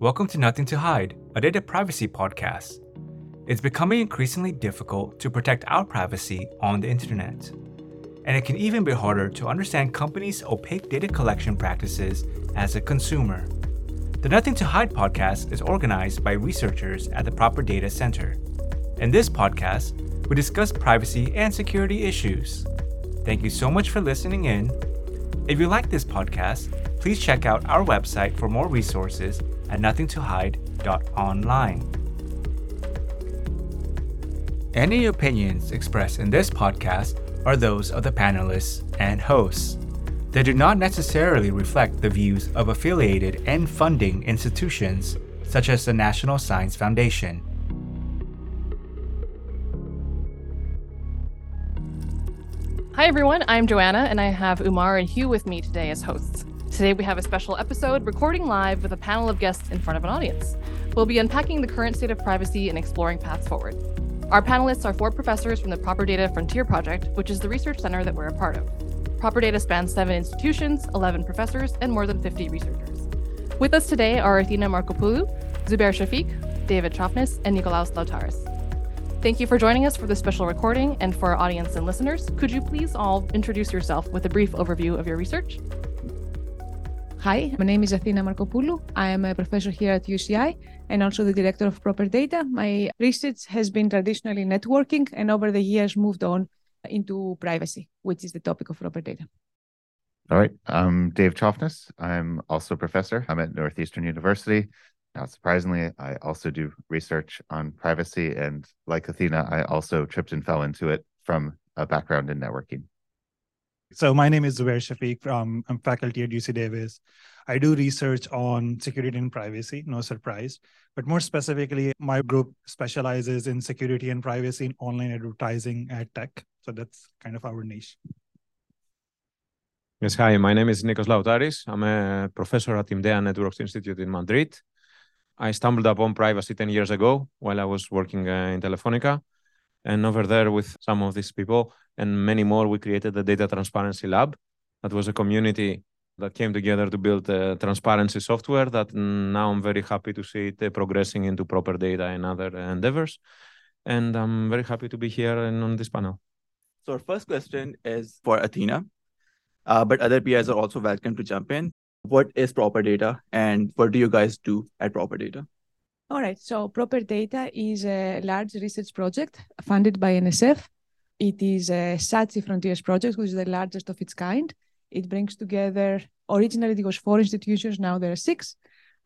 Welcome to Nothing to Hide, a data privacy podcast. It's becoming increasingly difficult to protect our privacy on the internet. And it can even be harder to understand companies' opaque data collection practices as a consumer. The Nothing to Hide podcast is organized by researchers at the ProperData Center. In this podcast, we discuss privacy and security issues. Thank you so much for listening in. If you like this podcast, please check out our website for more resources at nothingtohide.online. Any opinions expressed in this podcast are those of the panelists and hosts. They do not necessarily reflect the views of affiliated and funding institutions such as the National Science Foundation. Hi everyone, I'm Johanna and I have Umar and Hieu with me today as hosts. Today we have a special episode recording live with a panel of guests in front of an audience. We'll be unpacking the current state of privacy and exploring paths forward. Our panelists are four professors from the ProperData Frontier Project, which is the research center that we're a part of. ProperData spans seven institutions, 11 professors, and more than 50 researchers. With us today are Athina Markopoulou, Zubair Shafiq, David Choffnes, and Nikolaos Laoutaris. Thank you for joining us for this special recording, and for our audience and listeners, could you please all introduce yourself with a brief overview of your research? Hi, my name is Athina Markopoulou. I am a professor here at UCI and also the director of ProperData. My research has been traditionally networking and over the years moved on into privacy, which is the topic of ProperData. All right. I'm Dave Choffnes. I'm also a professor. I'm at Northeastern University. Not surprisingly, I also do research on privacy. And like Athina, I also tripped and fell into it from a background in networking. So my name is Zubair Shafiq. Um, I'm faculty at UC Davis. I do research on security and privacy, no surprise. But more specifically, my group specializes in security and privacy in online advertising ad tech. So that's kind of our niche. Yes, hi, my name is Nikos Laoutaris. I'm a professor at IMDEA Networks Institute in Madrid. I stumbled upon privacy 10 years ago while I was working uh, in Telefonica. And over there, with some of these people and many more, we created the Data Transparency Lab. That was a community that came together to build a transparency software that now I'm very happy to see it uh, progressing into ProperData and other endeavors. And I'm very happy to be here and on this panel. So our first question is for Athina, uh, but other PIs are also welcome to jump in. What is ProperData and what do you guys do at ProperData? All right. So ProperData is a large research project funded by NSF. It is a SaTC Frontiers project, which is the largest of its kind. It brings together, originally it was four institutions, now there are six,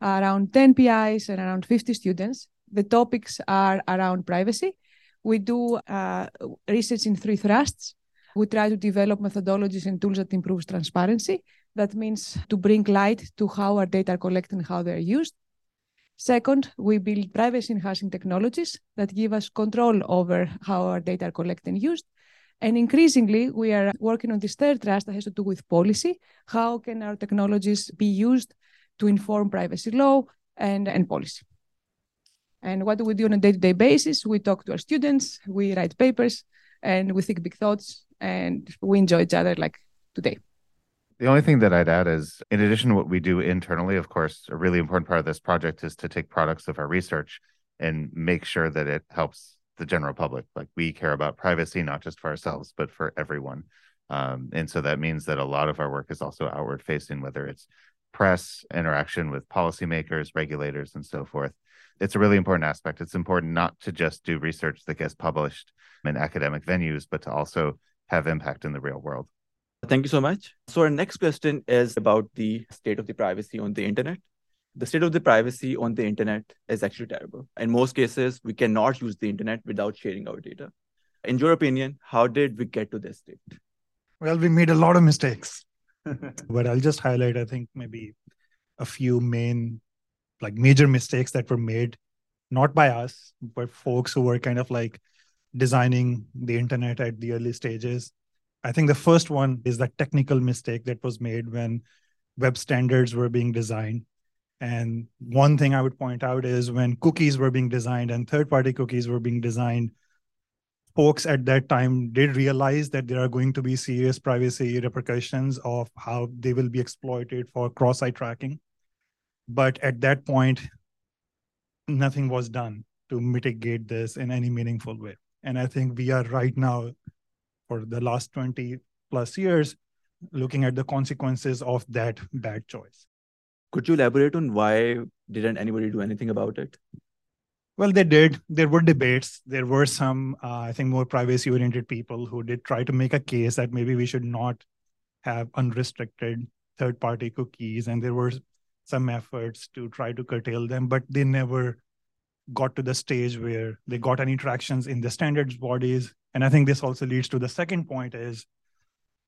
around 10 PIs and around 50 students. The topics are around privacy. We do uh, research in three thrusts. We try to develop methodologies and tools that improves transparency. That means to bring light to how our data are collected and how they're used. Second, we build privacy enhancing technologies that give us control over how our data are collected and used. And increasingly, we are working on this third trust that has to do with policy. How can our technologies be used to inform privacy law and, and policy? And what do we do on a day to day basis? We talk to our students, we write papers, and we think big thoughts, and we enjoy each other like today. The only thing that I'd add is, in addition to what we do internally, of course, a really important part of this project is to take products of our research and make sure that it helps the general public. Like we care about privacy, not just for ourselves, but for everyone. Um, and so that means that a lot of our work is also outward facing, whether it's press, interaction with policymakers, regulators, and so forth. It's a really important aspect. It's important not to just do research that gets published in academic venues, but to also have impact in the real world. Thank you so much. So our next question is about the state of the privacy on the internet. The state of the privacy on the internet is actually terrible. In most cases, we cannot use the internet without sharing our data. In your opinion, how did we get to this state? Well, we made a lot of mistakes. but I'll just highlight, I think, maybe a few main, like major mistakes that were made, not by us, but folks who were kind of like designing the internet at the early stages I think the first one is that technical mistake that was made when web standards were being designed. And one thing I would point out is when cookies were being designed and third party cookies were being designed, folks at that time did realize that there are going to be serious privacy repercussions of how they will be exploited for cross site tracking. But at that point, nothing was done to mitigate this in any meaningful way. And I think we are right now, for the last 20 plus years, looking at the consequences of that bad choice. Could you elaborate on why didn't anybody do anything about it? Well, they did. There were debates. There were some, uh, I think, more privacy oriented people who did try to make a case that maybe we should not have unrestricted third party cookies. And there were some efforts to try to curtail them, but they never got to the stage where they got any tractions in the standards bodies. And I think this also leads to the second point is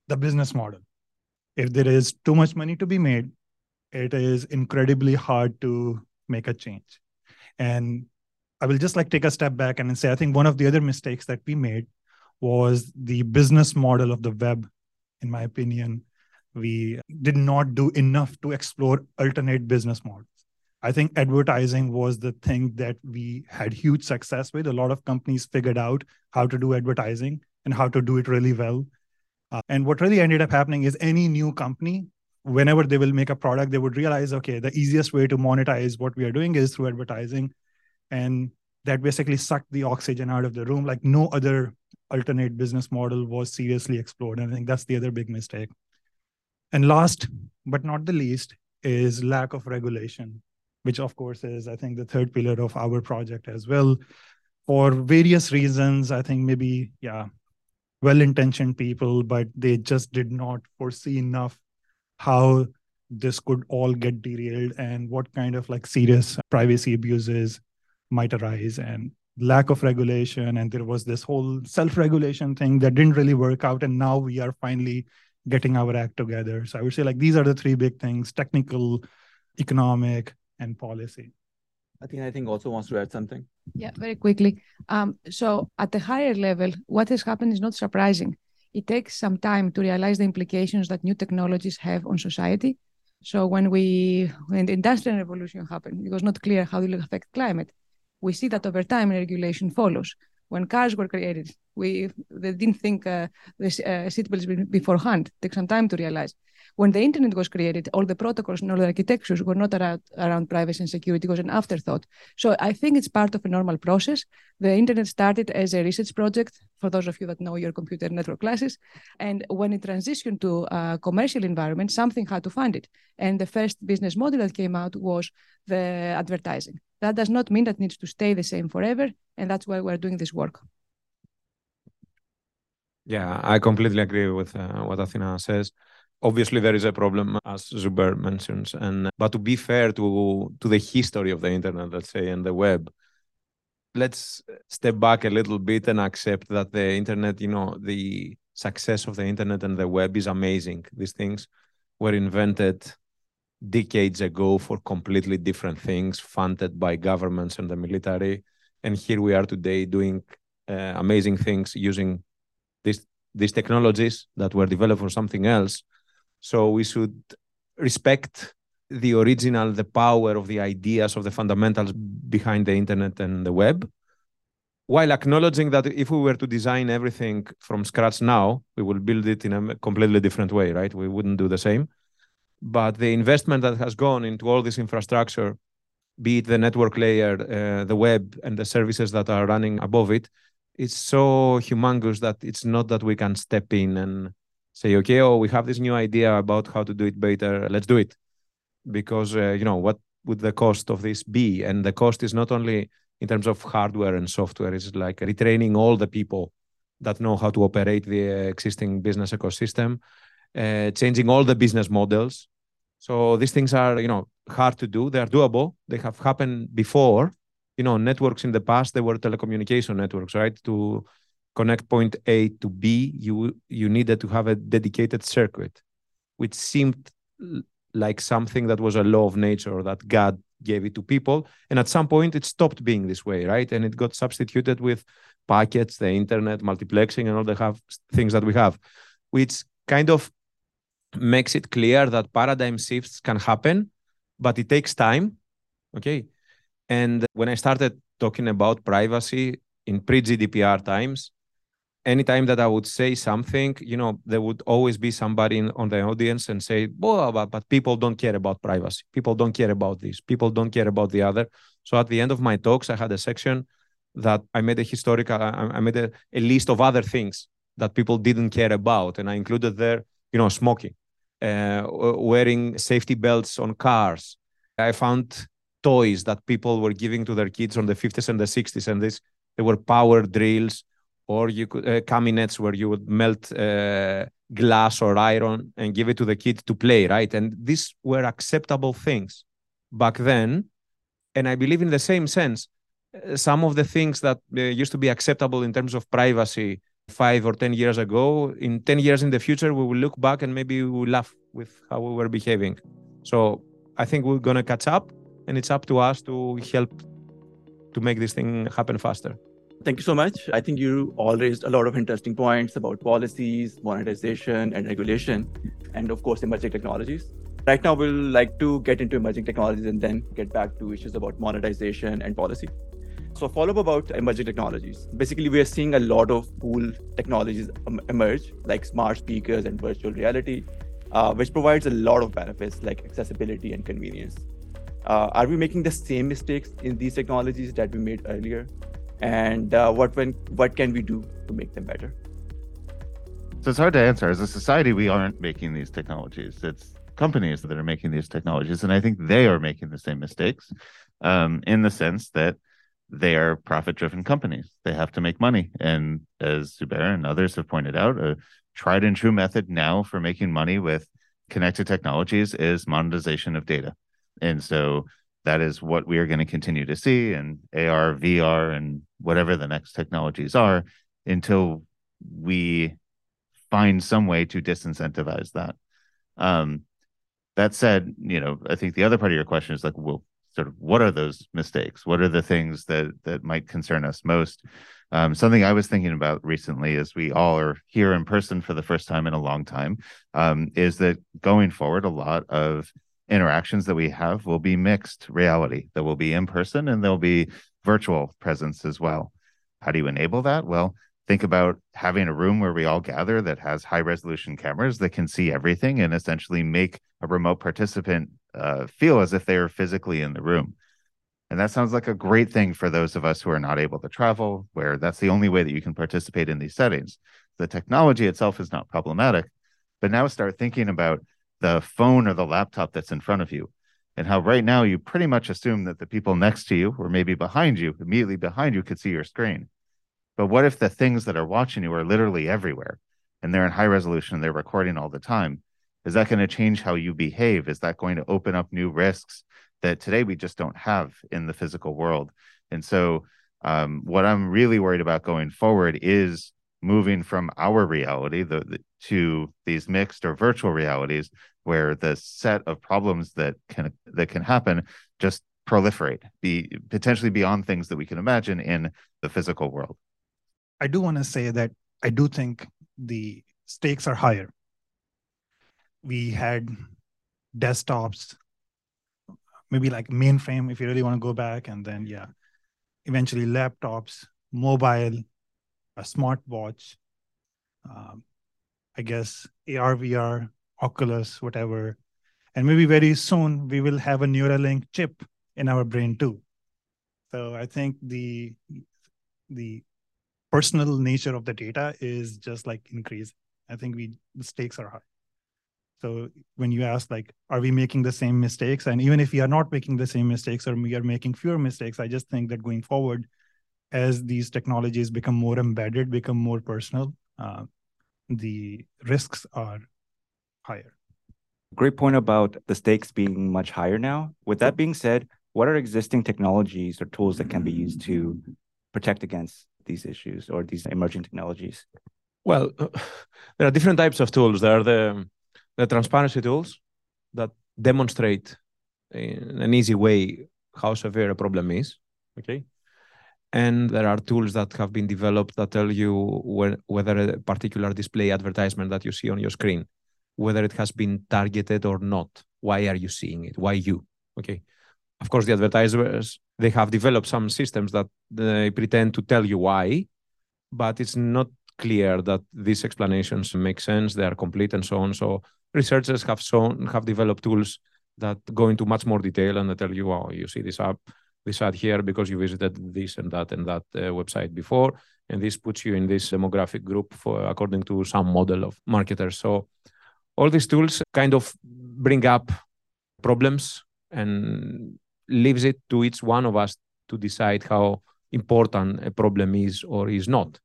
the business model. If there is too much money to be made, it is incredibly hard to make a change. And I will just like take a step back and say I think one of the other mistakes that we made was the business model of the web, in my opinion. We did not do enough to explore alternate business models. I think advertising was the thing that we had huge success with. A lot of companies figured out how to do advertising and how to do it really well. Uh, and what really ended up happening is any new company, whenever they will make a product, they would realize, okay, the easiest way to monetize what we are doing is through advertising. And that basically sucked the oxygen out of the room. Like no other alternate business model was seriously explored. And i think that's the other big mistake. And last but not the least is lack of regulation which of course is i think the third pillar of our project as well. For various reasons i think maybe yeah well intentioned people but they just did not foresee enough how this could all get derailed and what kind of like serious privacy abuses might arise and lack of regulation. And there was this whole self-regulation thing that didn't really work out. And now we are finally getting our act together. So i would say like these are the three big things technical economic and policy. I think i think also wants to add something. Yeah very quickly. Um, so at the higher level what has happened is not surprising. It takes some time to realize the implications that new technologies have on society. So when we when the industrial revolution happened it was not clear how it will affect climate. We see that over time regulation follows. When cars were created, we they didn't think uh, the uh, seatbelts beforehand. It took some time to realize. When the internet was created, all the protocols and all the architectures were not around, around privacy and security. It was an afterthought. So I think it's part of a normal process. The internet started as a research project, for those of you that know your computer network classes. And when it transitioned to a commercial environment, something had to fund it. And the first business model that came out was the advertising. That does not mean that needs to stay the same forever. And that's why we're doing this work. Yeah, I completely agree with uh, what Athina says. Obviously there is a problem as Zubair mentions and but to be fair to to the history of the internet let's say and the web let's step back a little bit and accept that the internet you know the success of the internet and the web is amazing. These things were invented decades ago for completely different things funded by governments and the military and here we are today doing uh, amazing things using these these technologies that were developed for something else so we should respect the original, the power of the ideas of the fundamentals behind the internet and the web, while acknowledging that if we were to design everything from scratch now, we will build it in a completely different way, right? We wouldn't do the same. But the investment that has gone into all this infrastructure, be it the network layer, uh, the web, and the services that are running above it, it's so humongous that it's not that we can step in and say, okay, oh, we have this new idea about how to do it better. Let's do it. Because, uh, you know, what would the cost of this be? And the cost is not only in terms of hardware and software, it's like retraining all the people that know how to operate the existing business ecosystem, uh, changing all the business models. So these things are, you know, hard to do. They are doable. They have happened before. You know, networks in the past, they were telecommunication networks, right? To connect point A to B, you you needed to have a dedicated circuit, which seemed like something that was a law of nature or that God gave it to people. And at some point, it stopped being this way, right? And it got substituted with packets, the internet, multiplexing, and all the have things that we have, which kind of makes it clear that paradigm shifts can happen, but it takes time. Okay. And when I started talking about privacy in pre GDPR times, anytime that I would say something, you know, there would always be somebody in, on the audience and say, "Well, but, but people don't care about privacy. People don't care about this. People don't care about the other." So at the end of my talks, I had a section that I made a historical. I, I made a, a list of other things that people didn't care about, and I included there, you know, smoking, uh, wearing safety belts on cars. I found toys that people were giving to their kids on the 50s and the 60s, and this they were power drills or you could uh, cabinets where you would melt uh, glass or iron and give it to the kid to play, right? And these were acceptable things back then. And I believe in the same sense, uh, some of the things that uh, used to be acceptable in terms of privacy five or 10 years ago, in 10 years in the future, we will look back and maybe we will laugh with how we were behaving. So I think we're going to catch up and it's up to us to help to make this thing happen faster. Thank you so much. I think you all raised a lot of interesting points about policies, monetization, and regulation, and of course, emerging technologies. Right now, we'll like to get into emerging technologies and then get back to issues about monetization and policy. So, follow up about emerging technologies. Basically, we are seeing a lot of cool technologies emerge, like smart speakers and virtual reality, uh, which provides a lot of benefits like accessibility and convenience. Uh, are we making the same mistakes in these technologies that we made earlier? and uh, what when what can we do to make them better? So it's hard to answer. As a society we aren't making these technologies. It's companies that are making these technologies and i think they are making the same mistakes um, in the sense that they are profit driven companies. They have to make money. And as zubair and others have pointed out a tried and true method now for making money with connected technologies is monetization of data and so that is what we are going to continue to see in AR, VR, and whatever the next technologies are until we find some way to disincentivize that. Um, that said, you know, I think the other part of your question is like, well, sort of what are those mistakes? What are the things that that might concern us most? Um, something I was thinking about recently, as we all are here in person for the first time in a long time, um, is that going forward, a lot of interactions that we have will be mixed reality. There will be in person and there'll be virtual presence as well. How do you enable that? Well, think about having a room where we all gather that has high resolution cameras that can see everything and essentially make a remote participant uh, feel as if they are physically in the room. And that sounds like a great thing for those of us who are not able to travel, where that's the only way that you can participate in these settings. The technology itself is not problematic, but now start thinking about the phone or the laptop that's in front of you and how right now you pretty much assume that the people next to you or maybe behind you immediately behind you could see your screen. But what if the things that are watching you are literally everywhere and they're in high resolution and they're recording all the time? Is that going to change how you behave? Is that going to open up new risks that today we just don't have in the physical world? And so um, what i'm really worried about going forward is moving from our reality the, the, to these mixed or virtual realities where the set of problems that can that can happen just proliferate be potentially beyond things that we can imagine in the physical world. I do want to say that i do think the stakes are higher. We had desktops maybe like mainframe if you really want to go back and then yeah eventually laptops mobile a smartwatch, um, I guess AR, VR, Oculus, whatever. And maybe very soon we will have a Neuralink chip in our brain too. So I think the the personal nature of the data is just like increasing. I think we the stakes are high. So when you ask like, are we making the same mistakes? And even if we are not making the same mistakes or we are making fewer mistakes, I just think that going forward, as these technologies become more embedded, become more personal, uh, the risks are higher. Great point about the stakes being much higher now. With that being said, what are existing technologies or tools that can be used to protect against these issues or these emerging technologies? Well, there are different types of tools. There are the, the transparency tools that demonstrate in an easy way how severe a problem is. Okay. And there are tools that have been developed that tell you where, whether a particular display advertisement that you see on your screen, whether it has been targeted or not. Why are you seeing it? Why you? Okay. Of course, the advertisers they have developed some systems that they pretend to tell you why, but it's not clear that these explanations make sense, they are complete, and so on. So researchers have shown have developed tools that go into much more detail and they tell you, oh, you see this app, this ad here because you visited this and that and that uh, website before, and this puts you in this demographic group for according to some model of marketers. So all these tools kind of bring up problems and leaves it to each one of us to decide how important a problem is or is not.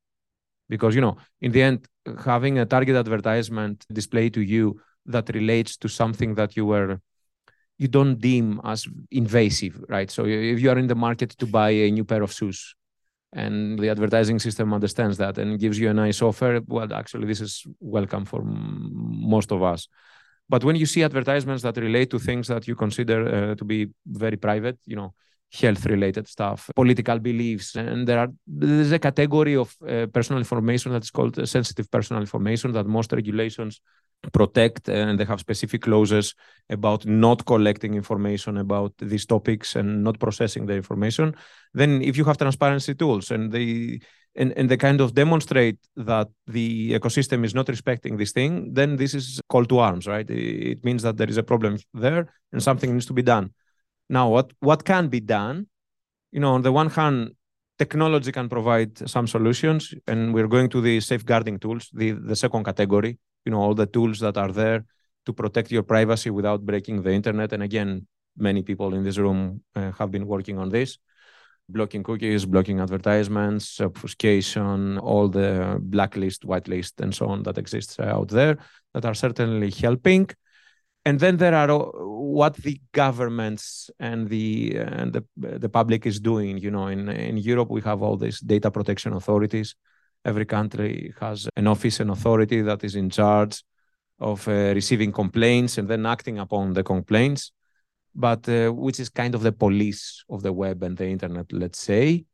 Because you know in the end having a target advertisement displayed to you that relates to something that you were you don't deem as invasive right? So if you are in the market to buy a new pair of shoes and the advertising system understands that and gives you a nice offer well actually this is welcome for most of us. But when you see advertisements that relate to things that you consider uh, to be very private you know health related stuff, political beliefs. And there are there's a category of uh, personal information that's called uh, sensitive personal information that most regulations protect and they have specific clauses about not collecting information about these topics and not processing the information then if you have transparency tools and they and, and they kind of demonstrate that the ecosystem is not respecting this thing then this is call to arms right it means that there is a problem there and something needs to be done now, what, what can be done? You know, on the one hand, technology can provide some solutions, and we're going to the safeguarding tools, the, the second category, you know, all the tools that are there to protect your privacy without breaking the internet. And again, many people in this room uh, have been working on this blocking cookies, blocking advertisements, obfuscation, all the blacklist, whitelist, and so on that exists out there that are certainly helping and then there are what the governments and the and the, the public is doing you know in in europe we have all these data protection authorities. Every country has an office and authority that is in charge of uh, receiving complaints and then acting upon the complaints. But uh, which is kind of the police of the web and the internet let's say.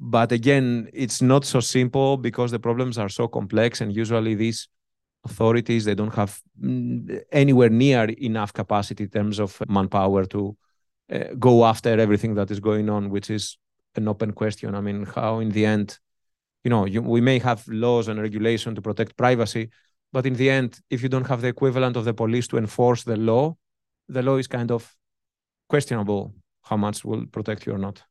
But again it's not so simple because the problems are so complex and usually these authorities. They don't have mm, anywhere near enough capacity in terms of manpower to uh, go after everything that is going on, which is an open question. I mean, how in the end, you know, you, we may have laws and regulation to protect privacy, but in the end, if you don't have the equivalent of the police to enforce the law, the law is kind of questionable how much will protect you or not.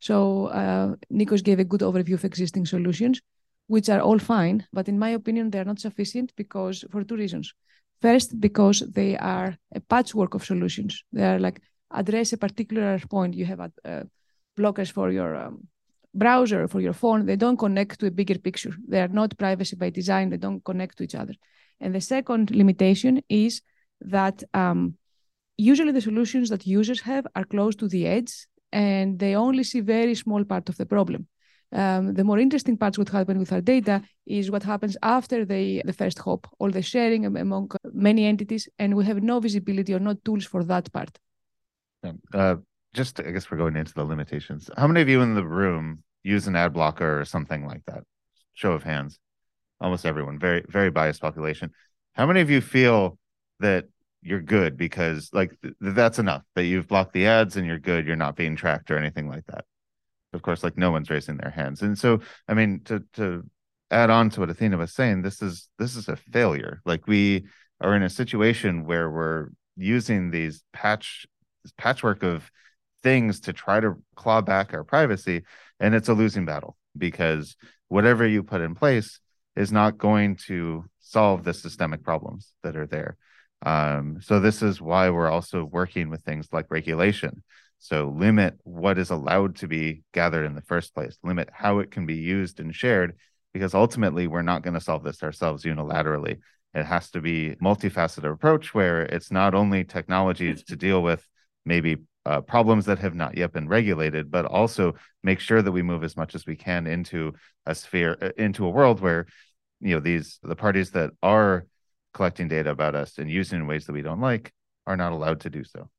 So uh, Nikos gave a good overview of existing solutions which are all fine, but in my opinion, they are not sufficient because for two reasons. First, because they are a patchwork of solutions. They are like address a particular point. You have uh, blockers for your um, browser, for your phone. They don't connect to a bigger picture. They are not privacy by design. They don't connect to each other. And the second limitation is that um, usually the solutions that users have are close to the edge and they only see very small part of the problem. Um, the more interesting parts what happen with our data is what happens after the, the first hop, all the sharing among many entities, and we have no visibility or no tools for that part. Uh, just, I guess we're going into the limitations. How many of you in the room use an ad blocker or something like that? Show of hands. Almost everyone. Very, very biased population. How many of you feel that you're good because like th- that's enough that you've blocked the ads and you're good, you're not being tracked or anything like that? Of course, like no one's raising their hands. And so, I mean, to to add on to what Athina was saying, this is this is a failure. Like we are in a situation where we're using these patch this patchwork of things to try to claw back our privacy, and it's a losing battle because whatever you put in place is not going to solve the systemic problems that are there. Um, so this is why we're also working with things like regulation so limit what is allowed to be gathered in the first place, limit how it can be used and shared, because ultimately we're not going to solve this ourselves unilaterally. It has to be multifaceted approach where it's not only technologies to deal with maybe uh, problems that have not yet been regulated, but also make sure that we move as much as we can into a sphere, uh, into a world where, you know, these the parties that are collecting data about us and using in ways that we don't like are not allowed to do so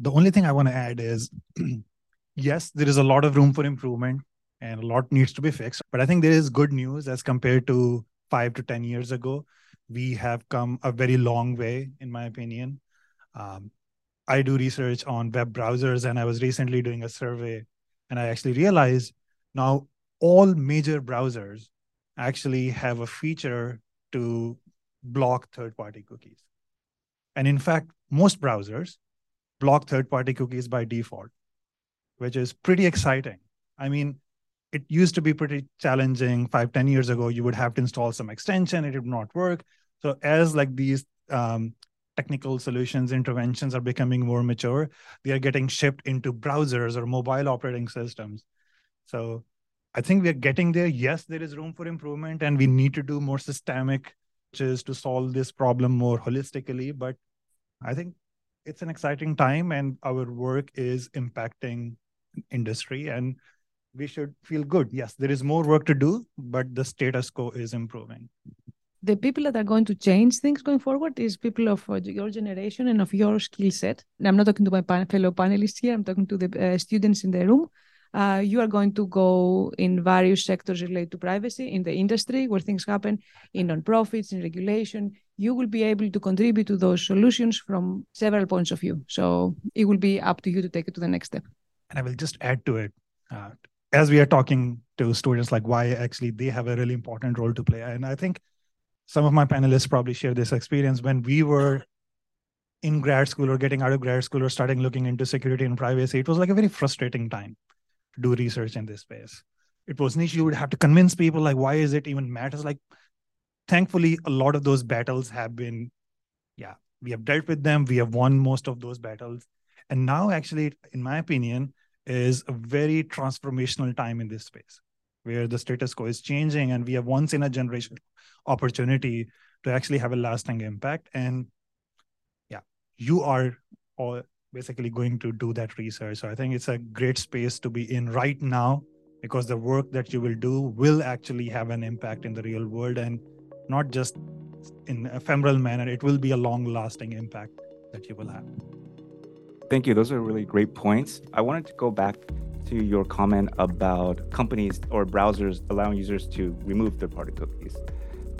the only thing I want to add is yes, there is a lot of room for improvement and a lot needs to be fixed. But I think there is good news as compared to five to 10 years ago. We have come a very long way, in my opinion. Um, I do research on web browsers, and I was recently doing a survey, and I actually realized now all major browsers actually have a feature to block third party cookies. And in fact, most browsers block third party cookies by default, which is pretty exciting. I mean, it used to be pretty challenging five, ten years ago. You would have to install some extension, it would not work. So as like these um, technical solutions, interventions are becoming more mature, they are getting shipped into browsers or mobile operating systems. So I think we're getting there. Yes, there is room for improvement, and we need to do more systemic is to solve this problem more holistically. But I think it's an exciting time, and our work is impacting industry, and we should feel good. Yes, there is more work to do, but the status quo is improving. The people that are going to change things going forward is people of uh, your generation and of your skill set. I'm not talking to my pan- fellow panelists here. I'm talking to the uh, students in the room uh, you are going to go in various sectors related to privacy in the industry where things happen, in nonprofits, in regulation. You will be able to contribute to those solutions from several points of view. So it will be up to you to take it to the next step. And I will just add to it. Uh, as we are talking to students, like why actually they have a really important role to play. And I think some of my panelists probably share this experience when we were in grad school or getting out of grad school or starting looking into security and privacy. It was like a very frustrating time do research in this space. It was niche. You would have to convince people like, why is it even matters? Like, thankfully, a lot of those battles have been, yeah, we have dealt with them. We have won most of those battles. And now, actually, in my opinion, is a very transformational time in this space where the status quo is changing and we have once in a generation opportunity to actually have a lasting impact. And yeah, you are all basically going to do that research. So I think it's a great space to be in right now because the work that you will do will actually have an impact in the real world and not just in ephemeral manner. It will be a long lasting impact that you will have. Thank you. Those are really great points. I wanted to go back to your comment about companies or browsers allowing users to remove third party cookies.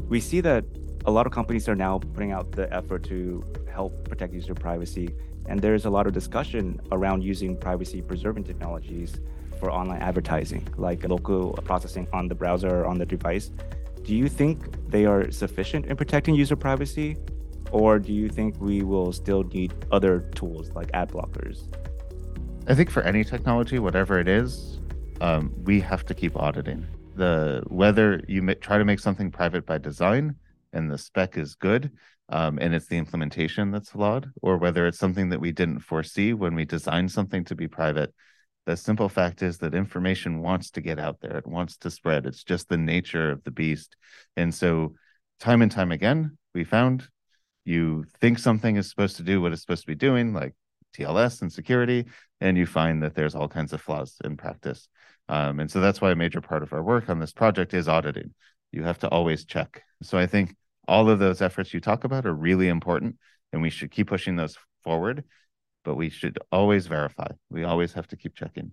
We see that a lot of companies are now putting out the effort to help protect user privacy and there's a lot of discussion around using privacy preserving technologies for online advertising, like local processing on the browser or on the device. Do you think they are sufficient in protecting user privacy? Or do you think we will still need other tools like ad blockers? I think for any technology, whatever it is, um, we have to keep auditing. The whether you try to make something private by design and the spec is good, um, and it's the implementation that's flawed, or whether it's something that we didn't foresee when we designed something to be private. The simple fact is that information wants to get out there, it wants to spread. It's just the nature of the beast. And so, time and time again, we found you think something is supposed to do what it's supposed to be doing, like TLS and security, and you find that there's all kinds of flaws in practice. Um, and so that's why a major part of our work on this project is auditing. You have to always check. So I think all of those efforts you talk about are really important and we should keep pushing those forward but we should always verify. We always have to keep checking.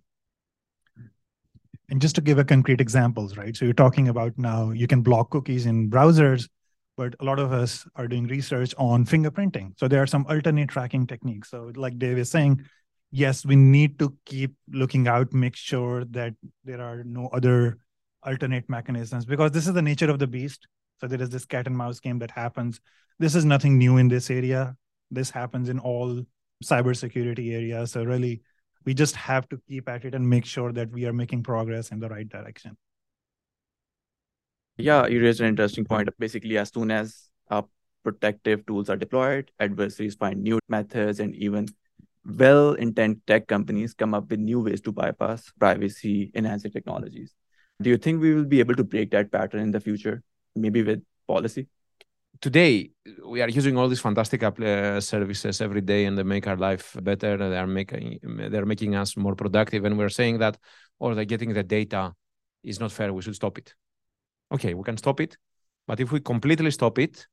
And just to give a concrete examples right? So you're talking about now you can block cookies in browsers but a lot of us are doing research on fingerprinting. So there are some alternate tracking techniques. So like dave is saying yes we need to keep looking out make sure that there are no other alternate mechanisms because this is the nature of the beast so there is this cat and mouse game that happens. This is nothing new in this area. This happens in all cybersecurity areas. So really, we just have to keep at it and make sure that we are making progress in the right direction. Yeah, you raised an interesting point. Basically, as soon as uh, protective tools are deployed, adversaries find new methods, and even well intent tech companies come up with new ways to bypass privacy enhancing technologies. Do you think we will be able to break that pattern in the future? Maybe with policy? Today, we are using all these fantastic uh, services every day, and they make our life better. They are making they're making us more productive, and we're saying that, or they're getting the data is not fair. We should stop it. Okay, we can stop it, but if we completely stop it,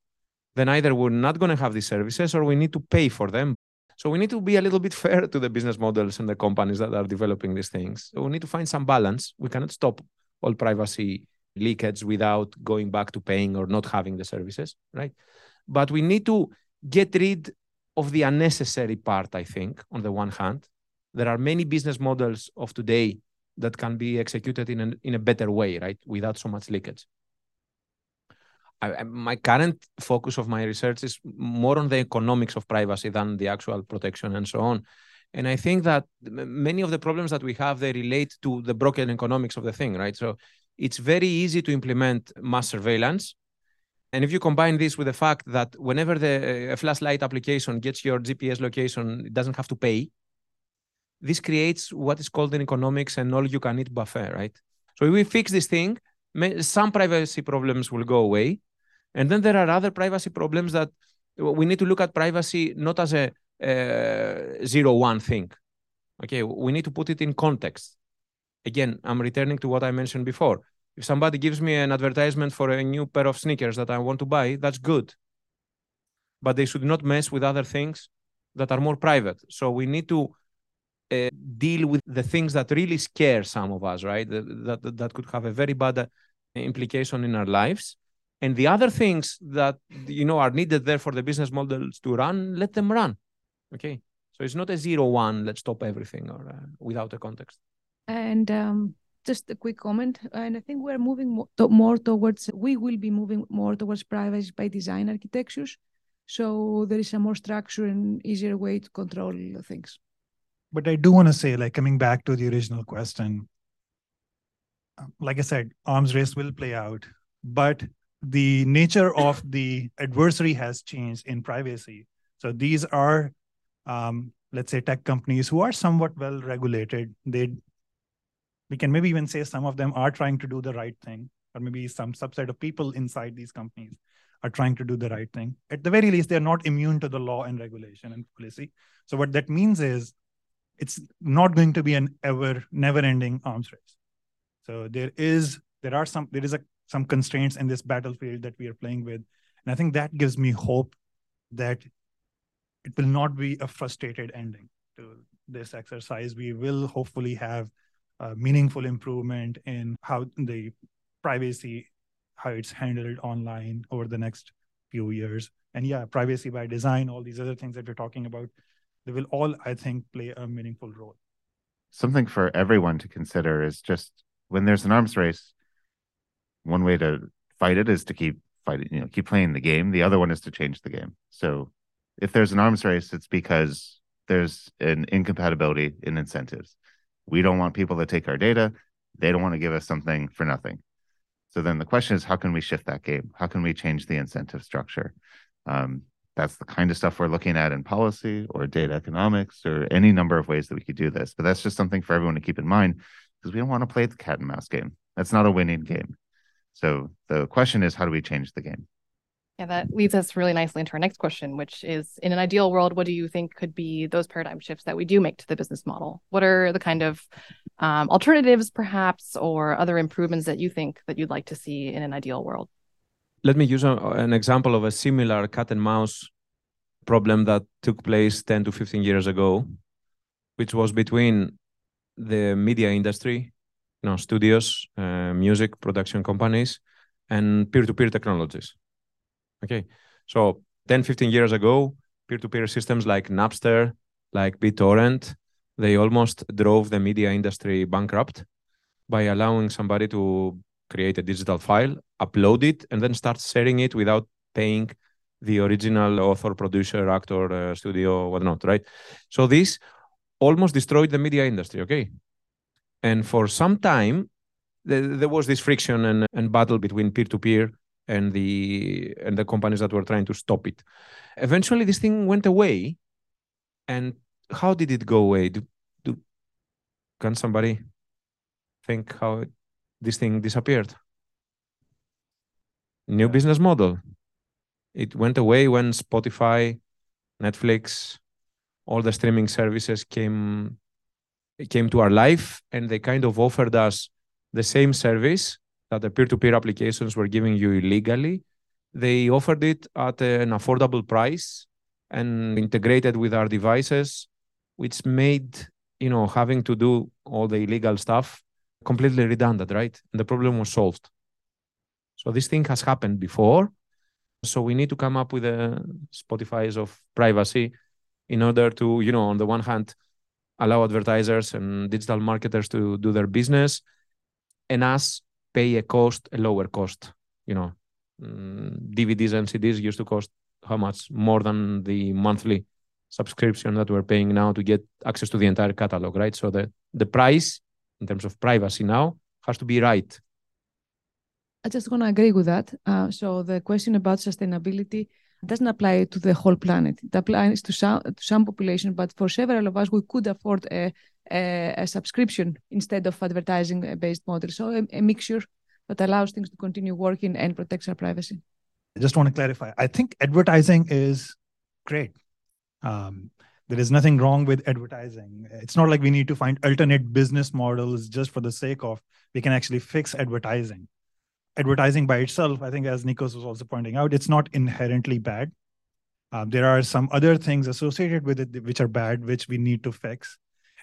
then either we're not going to have these services, or we need to pay for them. So we need to be a little bit fair to the business models and the companies that are developing these things. So we need to find some balance. We cannot stop all privacy leakage without going back to paying or not having the services, right? But we need to get rid of the unnecessary part, I think, on the one hand. There are many business models of today that can be executed in, an, in a better way, right? Without so much leakage. I, my current focus of my research is more on the economics of privacy than the actual protection and so on. And I think that many of the problems that we have they relate to the broken economics of the thing, right? So it's very easy to implement mass surveillance. And if you combine this with the fact that whenever the uh, a flashlight application gets your GPS location, it doesn't have to pay. This creates what is called an economics and all you can eat buffet, right? So if we fix this thing, some privacy problems will go away. And then there are other privacy problems that we need to look at privacy not as a, a zero one thing. Okay, we need to put it in context. Again, I'm returning to what I mentioned before. If somebody gives me an advertisement for a new pair of sneakers that I want to buy, that's good. But they should not mess with other things that are more private. So we need to uh, deal with the things that really scare some of us, right? That, that, that could have a very bad uh, implication in our lives. And the other things that you know are needed there for the business models to run, let them run. Okay, so it's not a zero one. Let's stop everything or uh, without a context. And um, just a quick comment, and I think we're moving more, to, more towards. We will be moving more towards privacy by design architectures. So there is a more structure and easier way to control things but I do want to say, like coming back to the original question, um, like I said, arms race will play out, but the nature of the adversary has changed in privacy. So these are, um, let's say, tech companies who are somewhat well regulated. They, we can maybe even say some of them are trying to do the right thing, or maybe some subset of people inside these companies are trying to do the right thing. At the very least, they're not immune to the law and regulation and policy. So what that means is it's not going to be an ever never ending arms race so there is there are some there is a some constraints in this battlefield that we are playing with and i think that gives me hope that it will not be a frustrated ending to this exercise we will hopefully have a meaningful improvement in how the privacy how it's handled online over the next few years and yeah privacy by design all these other things that we're talking about they will all, I think, play a meaningful role. Something for everyone to consider is just when there's an arms race, one way to fight it is to keep fighting, you know, keep playing the game. The other one is to change the game. So if there's an arms race, it's because there's an incompatibility in incentives. We don't want people to take our data. They don't want to give us something for nothing. So then the question is, how can we shift that game? How can we change the incentive structure? Um, that's the kind of stuff we're looking at in policy or data economics or any number of ways that we could do this. But that's just something for everyone to keep in mind because we don't want to play the cat and mouse game. That's not a winning game. So the question is, how do we change the game? Yeah, that leads us really nicely into our next question, which is in an ideal world, what do you think could be those paradigm shifts that we do make to the business model? What are the kind of um, alternatives, perhaps, or other improvements that you think that you'd like to see in an ideal world? let me use a, an example of a similar cat and mouse problem that took place 10 to 15 years ago, which was between the media industry, you know, studios, uh, music production companies, and peer-to-peer technologies. Okay, so 10, 15 years ago, peer-to-peer systems like Napster, like BitTorrent, they almost drove the media industry bankrupt by allowing somebody to create a digital file, upload it, and then start sharing it without paying the original author, producer, actor, uh, studio, whatnot, right? So this almost destroyed the media industry, okay? And for some time, there was this friction and, and battle between peer-to-peer and the and the companies that were trying to stop it. Eventually, this thing went away. And how did it go away? Do, do, can somebody think how it this thing disappeared. New business model. It went away when Spotify, Netflix, all the streaming services came came to our life and they kind of offered us the same service that the peer-to-peer applications were giving you illegally. They offered it at an affordable price and integrated with our devices, which made you know having to do all the illegal stuff completely redundant, right? And the problem was solved. So this thing has happened before. So we need to come up with a Spotify's of privacy in order to, you know, on the one hand, allow advertisers and digital marketers to do their business and us pay a cost, a lower cost, you know, mm, DVDs and CDs used to cost how much more than the monthly subscription that we're paying now to get access to the entire catalog, right? So the the price in terms of privacy now has to be right. I just want to agree with that. Uh, so the question about sustainability doesn't apply to the whole planet. It applies to some to some population, but for several of us, we could afford a a, a subscription instead of advertising based model. So a, a mixture that allows things to continue working and protects our privacy. I just want to clarify. I think advertising is great. Um, there is nothing wrong with advertising. It's not like we need to find alternate business models just for the sake of. We can actually fix advertising. Advertising by itself, I think, as Nikos was also pointing out, it's not inherently bad. Um, there are some other things associated with it which are bad, which we need to fix.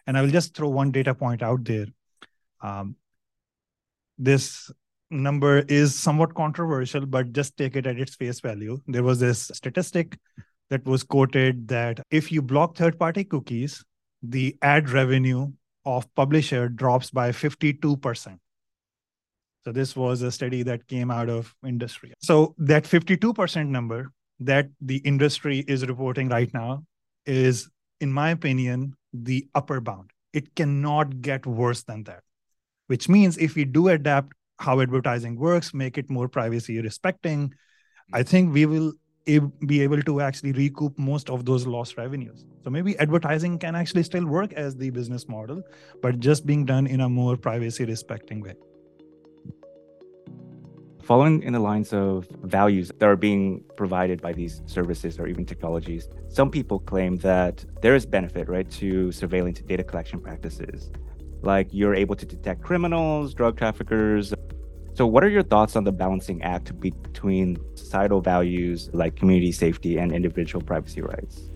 And I will just throw one data point out there. Um, this number is somewhat controversial, but just take it at its face value. There was this statistic that was quoted that if you block third party cookies, the ad revenue of publisher drops by 52%. So this was a study that came out of industry. So that 52% number that the industry is reporting right now is, in my opinion, the upper bound. It cannot get worse than that, which means if we do adapt how advertising works, make it more privacy respecting, I think we will be able to actually recoup most of those lost revenues. So maybe advertising can actually still work as the business model, but just being done in a more privacy respecting way. Following in the lines of values that are being provided by these services or even technologies, some people claim that there is benefit, right, to surveillance data collection practices. Like you're able to detect criminals, drug traffickers. So, what are your thoughts on the balancing act between societal values like community safety and individual privacy rights?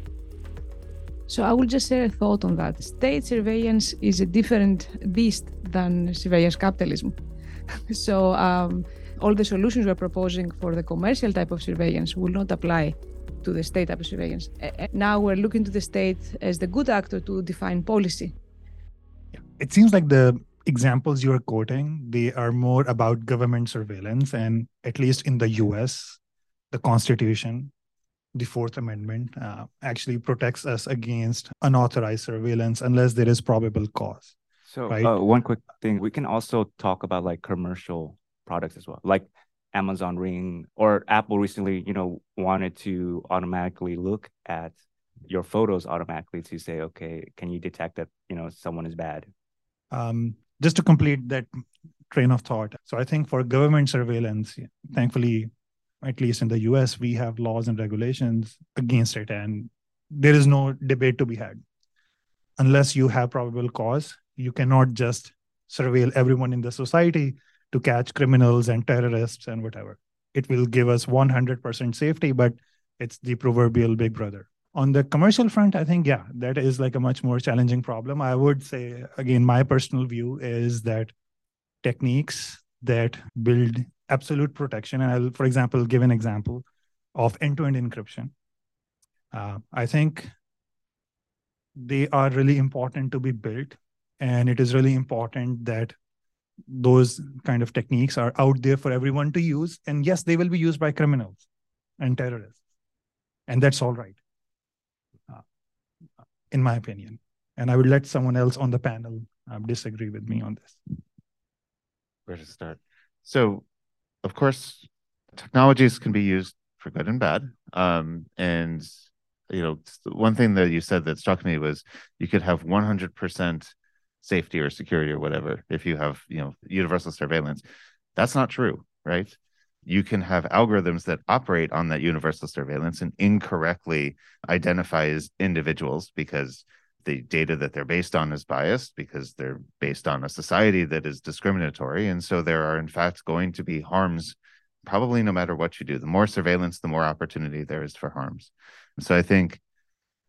So I will just share a thought on that. State surveillance is a different beast than surveillance capitalism. so um, all the solutions we're proposing for the commercial type of surveillance will not apply to the state type of surveillance. Now we're looking to the state as the good actor to define policy. It seems like the examples you're quoting, they are more about government surveillance. And at least in the US, the Constitution, the Fourth Amendment, uh, actually protects us against unauthorized surveillance unless there is probable cause. So, right? uh, one quick thing we can also talk about like commercial products as well, like Amazon Ring or Apple recently, you know, wanted to automatically look at your photos automatically to say, okay, can you detect that you know someone is bad? Um, just to complete that train of thought, so I think for government surveillance, thankfully, at least in the U.S., we have laws and regulations against it, and there is no debate to be had. Unless you have probable cause, you cannot just surveil everyone in the society to catch criminals and terrorists and whatever. It will give us 100% safety, but it's the proverbial big brother. On the commercial front, I think, yeah, that is like a much more challenging problem. I would say, again, my personal view is that techniques that build absolute protection, and I'll, for example, give an example of end to end encryption. Uh, I think they are really important to be built. And it is really important that those kind of techniques are out there for everyone to use. And yes, they will be used by criminals and terrorists. And that's all right, uh, in my opinion. And I would let someone else on the panel um, disagree with me on this. Where to start? So, of course, technologies can be used for good and bad. Um, and, you know, one thing that you said that struck me was you could have 100% safety or security or whatever if you have you know universal surveillance that's not true right? You can have algorithms that operate on that universal surveillance and incorrectly identify as individuals because the data that they're based on is biased because they're based on a society that is discriminatory. And so there are in fact going to be harms probably no matter what you do. The more surveillance the more opportunity there is for harms. And so i think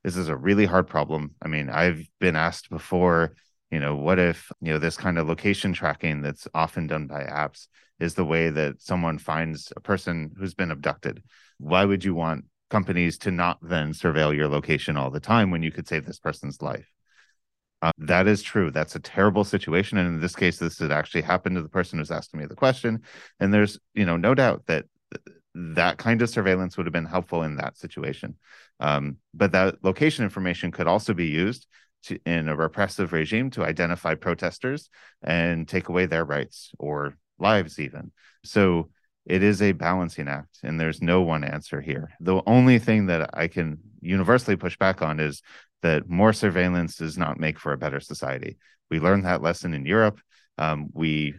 this is a really hard problem. I mean i've been asked before you know what if you know this kind of location tracking that's often done by apps is the way that someone finds a person who's been abducted? Why would you want companies to not then surveil your location all the time when you could save this person's life? Uh, that is true. That's a terrible situation. And in this case this had actually happened to the person who's asking me the question. And there's you know no doubt that that kind of surveillance would have been helpful in that situation. Um, but that location information could also be used to, in a repressive regime to identify protesters and take away their rights or lives, even. So it is a balancing act, and there's no one answer here. The only thing that I can universally push back on is that more surveillance does not make for a better society. We learned that lesson in Europe. Um, we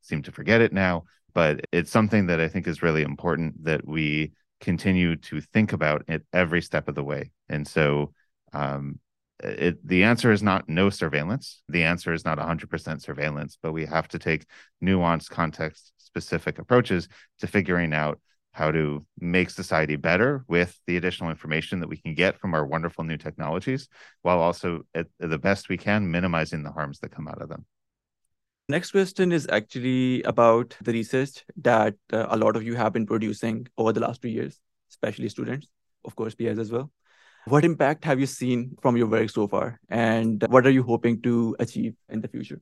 seem to forget it now, but it's something that I think is really important that we continue to think about at every step of the way. And so, um, it, the answer is not no surveillance. The answer is not 100% surveillance, but we have to take nuanced, context specific approaches to figuring out how to make society better with the additional information that we can get from our wonderful new technologies, while also at the best we can minimizing the harms that come out of them. Next question is actually about the research that uh, a lot of you have been producing over the last two years, especially students, of course, peers as well. What impact have you seen from your work so far, and what are you hoping to achieve in the future?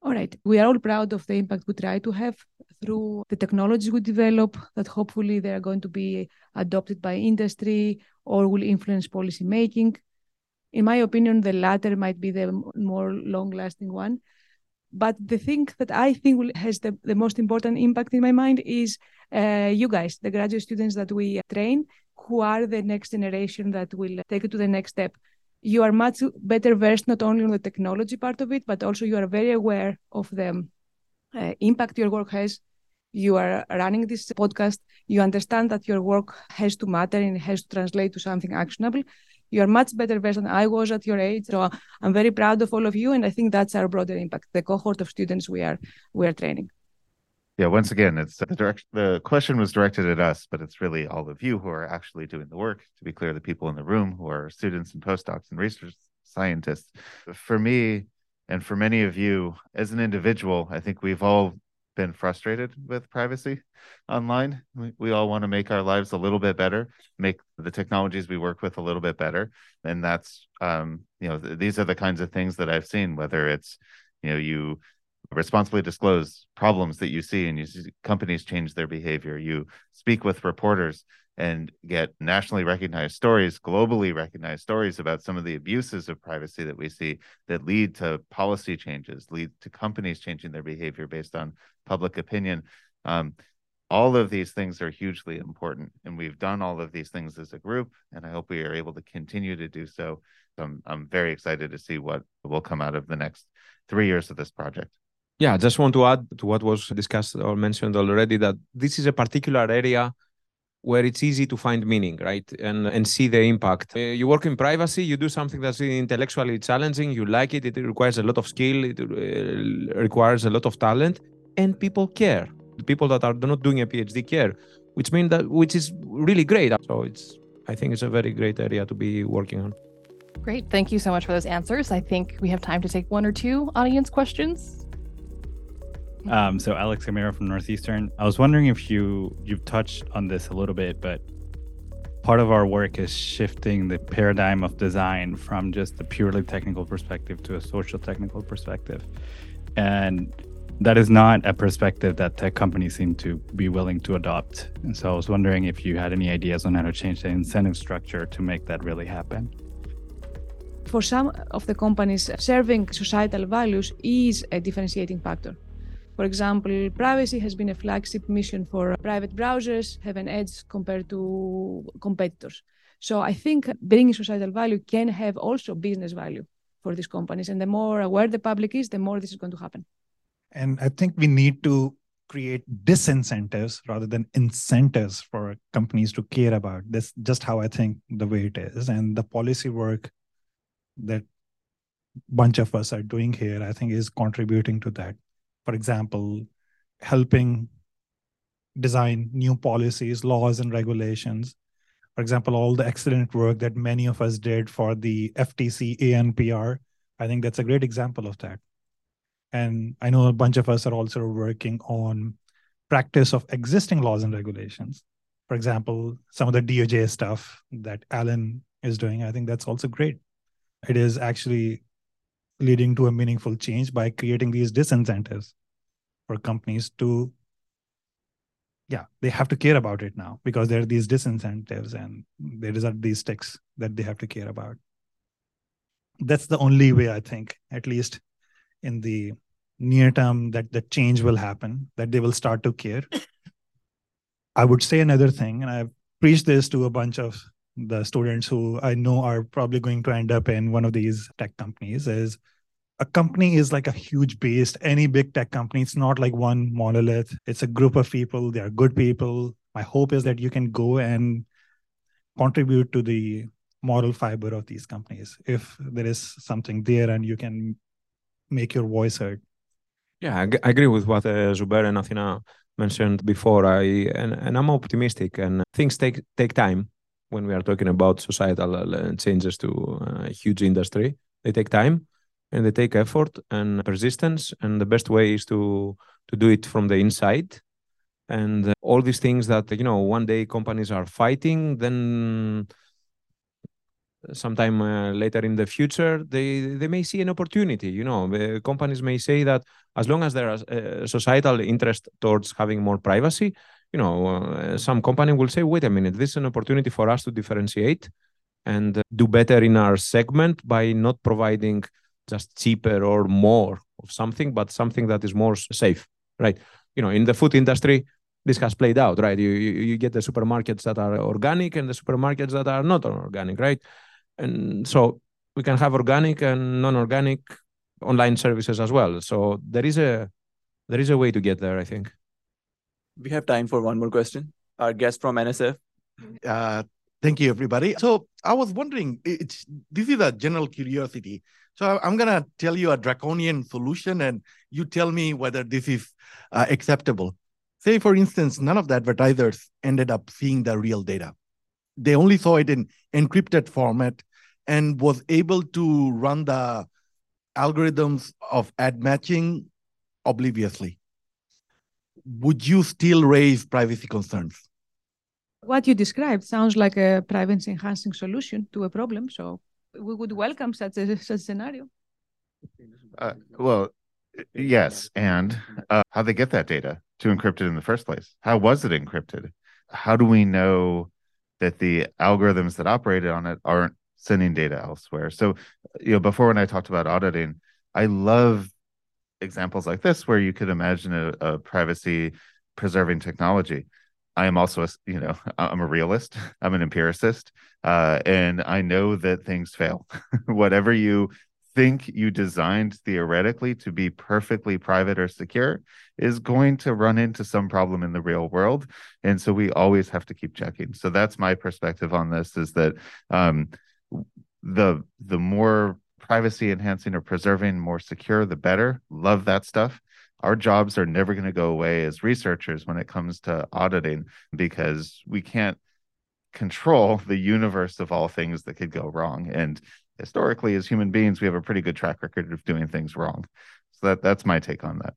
All right. We are all proud of the impact we try to have through the technologies we develop that hopefully they are going to be adopted by industry or will influence policy making. In my opinion, the latter might be the more long lasting one. But the thing that I think has the, the most important impact in my mind is uh, you guys, the graduate students that we train, who are the next generation that will take it to the next step you are much better versed not only on the technology part of it, but also you are very aware of the uh, impact your work has. You are running this podcast. You understand that your work has to matter and it has to translate to something actionable. You are much better versed than I was at your age. So I'm very proud of all of you, and I think that's our broader impact. The cohort of students we are we are training yeah once again it's the direct the question was directed at us but it's really all of you who are actually doing the work to be clear the people in the room who are students and postdocs and research scientists for me and for many of you as an individual i think we've all been frustrated with privacy online. We, we all want to make our lives a little bit better make the technologies we work with a little bit better. And that's um you know th- these are the kinds of things that i've seen whether it's you know you responsibly disclose problems that you see and you see companies change their behavior you speak with reporters and get nationally recognized stories globally recognized stories about some of the abuses of privacy that we see that lead to policy changes lead to companies changing their behavior based on public opinion. Um, all of these things are hugely important and we've done all of these things as a group and i hope we are able to continue to do so. I'm, I'm very excited to see what will come out of the next three years of this project. Yeah, I just want to add to what was discussed or mentioned already that this is a particular area where it's easy to find meaning, right? And and see the impact. Uh, you work in privacy, you do something that's intellectually challenging, you like it, it requires a lot of skill, it uh, requires a lot of talent, and people care. The people that are not doing a PhD care, which means that which is really great. So it's I think it's a very great area to be working on. Great. Thank you so much for those answers. I think we have time to take one or two audience questions. Um, so Alex Camero from Northeastern. I was wondering if you you've touched on this a little bit, but part of our work is shifting the paradigm of design from just a purely technical perspective to a social technical perspective. And that is not a perspective that tech companies seem to be willing to adopt. And so I was wondering if you had any ideas on how to change the incentive structure to make that really happen. For some of the companies, serving societal values is a differentiating factor. For example, privacy has been a flagship mission for private browsers, have an edge compared to competitors. So I think bringing societal value can have also business value for these companies. And the more aware the public is, the more this is going to happen. And I think we need to create disincentives rather than incentives for companies to care about this just how i think the way it is and the policy work that bunch of us are doing here i think is contributing to that for example, helping design new policies, laws, and regulations. For example, all the excellent work that many of us did for the FTC ANPR, I think that's a great example of that. And I know a bunch of us are also working on practice of existing laws and regulations. For example, some of the DOJ stuff that Alan is doing, I think that's also great. It is actually leading to a meaningful change by creating these disincentives for companies to yeah, they have to care about it now because there are these disincentives and there is these sticks that they have to care about. That's the only way I think, at least in the near term, that the change will happen, that they will start to care. I would say another thing, and I've preached this to a bunch of the students who I know are probably going to end up in one of these tech companies is a company is like a huge base. Any big tech company, it's not like one monolith. It's a group of people. They are good people. My hope is that you can go and contribute to the moral fiber of these companies if there is something there and you can make your voice heard. Yeah, I agree with what uh, Zubair and Athina mentioned before. I and, and I'm optimistic, and things take take time when we are talking about societal uh, changes to a huge industry. They take time and they take effort and persistence and the best way is to to do it from the inside and uh, all these things that you know one day companies are fighting then sometime uh, later in the future they they may see an opportunity you know the companies may say that as long as there is uh, societal interest towards having more privacy you know uh, some company will say wait a minute this is an opportunity for us to differentiate and uh, do better in our segment by not providing just cheaper or more of something, but something that is more safe, right? You know, in the food industry, this has played out, right? You, you, you get the supermarkets that are organic and the supermarkets that are not organic, right? And so we can have organic and non-organic online services as well. So there is a there is a way to get there, I think. We have time for one more question. Our guest from NSF. Uh, thank you, everybody. So I was wondering, this is a general curiosity. So I'm going to tell you a draconian solution, and you tell me whether this is uh, acceptable. Say, for instance, none of the advertisers ended up seeing the real data. They only saw it in encrypted format and was able to run the algorithms of ad matching obliviously. Would you still raise privacy concerns? What you described sounds like a privacy enhancing solution to a problem. So we would welcome such a such scenario. Uh, well, yes, and uh, how they get that data to encrypt it in the first place? How was it encrypted? How do we know that the algorithms that operated on it aren't sending data elsewhere? So, you know, before when I talked about auditing, I love examples like this where you could imagine a, a privacy preserving technology I am also a, you know, I'm a realist. I'm an empiricist, uh, and I know that things fail. Whatever you think you designed theoretically to be perfectly private or secure is going to run into some problem in the real world, and so we always have to keep checking. So that's my perspective on this: is that um, the the more privacy enhancing or preserving, more secure, the better. Love that stuff. Our jobs are never going to go away as researchers when it comes to auditing because we can't control the universe of all things that could go wrong. And historically as human beings we have a pretty good track record of doing things wrong. So that that's my take on that.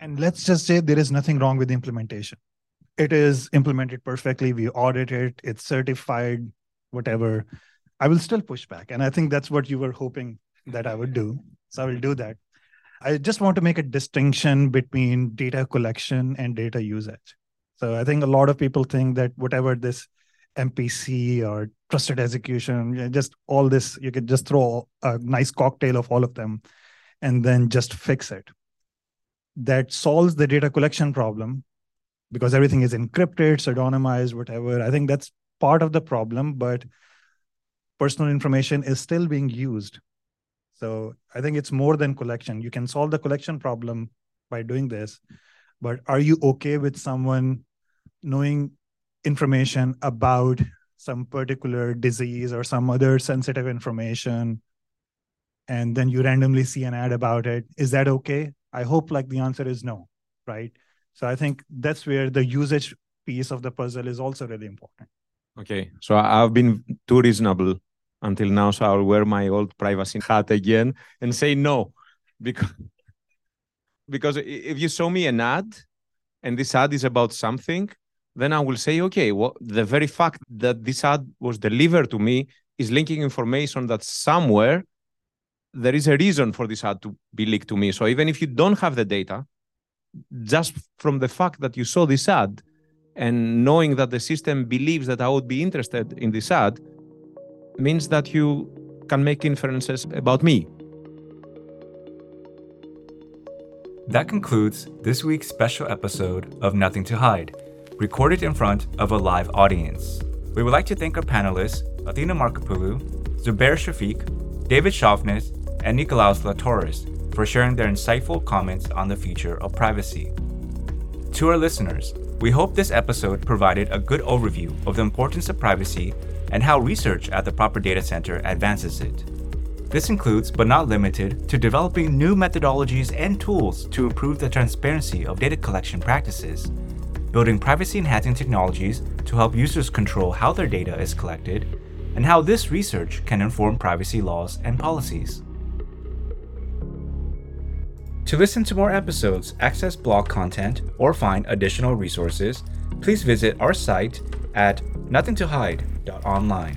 And let's just say there is nothing wrong with the implementation. It is implemented perfectly. We audit it. It's certified whatever i will still push back and i think that's what you were hoping that i would do so i will do that I just want to make a distinction between data collection and data usage. So I think a lot of people think that whatever this MPC or trusted execution, just all this, you could just throw a nice cocktail of all of them and then just fix it. That solves the data collection problem because everything is encrypted, pseudonymized, whatever. I think that's part of the problem, but personal information is still being used. So I think it's more than collection. You can solve the collection problem by doing this, but are you okay with someone knowing information about some particular disease or some other sensitive information and then you randomly see an ad about it? Is that okay? I hope like the answer is no right? So i think that's where the usage piece of the puzzle is also really important. Okay. So i've been too reasonable until now, so I'll wear my old privacy hat again and say no, because because if you show me an ad and this ad is about something, then I will say, okay, well, the very fact that this ad was delivered to me is linking information that somewhere there is a reason for this ad to be leaked to me. So even if you don't have the data, just from the fact that you saw this ad and knowing that the system believes that I would be interested in this ad means that you can make inferences about me. That concludes this week's special episode of Nothing to Hide, recorded in front of a live audience. We would like to thank our panelists, Athina Markopoulou, Zubair Shafiq, David Choffnes, and Nikolaos Laoutaris, for sharing their insightful comments on the future of privacy. To our listeners, we hope this episode provided a good overview of the importance of privacy and how research at the ProperData center advances it. This includes, but not limited to, developing new methodologies and tools to improve the transparency of data collection practices, building privacy enhancing technologies to help users control how their data is collected, and how this research can inform privacy laws and policies. To listen to more episodes, access blog content, or find additional resources, please visit our site at nothingtohide.online.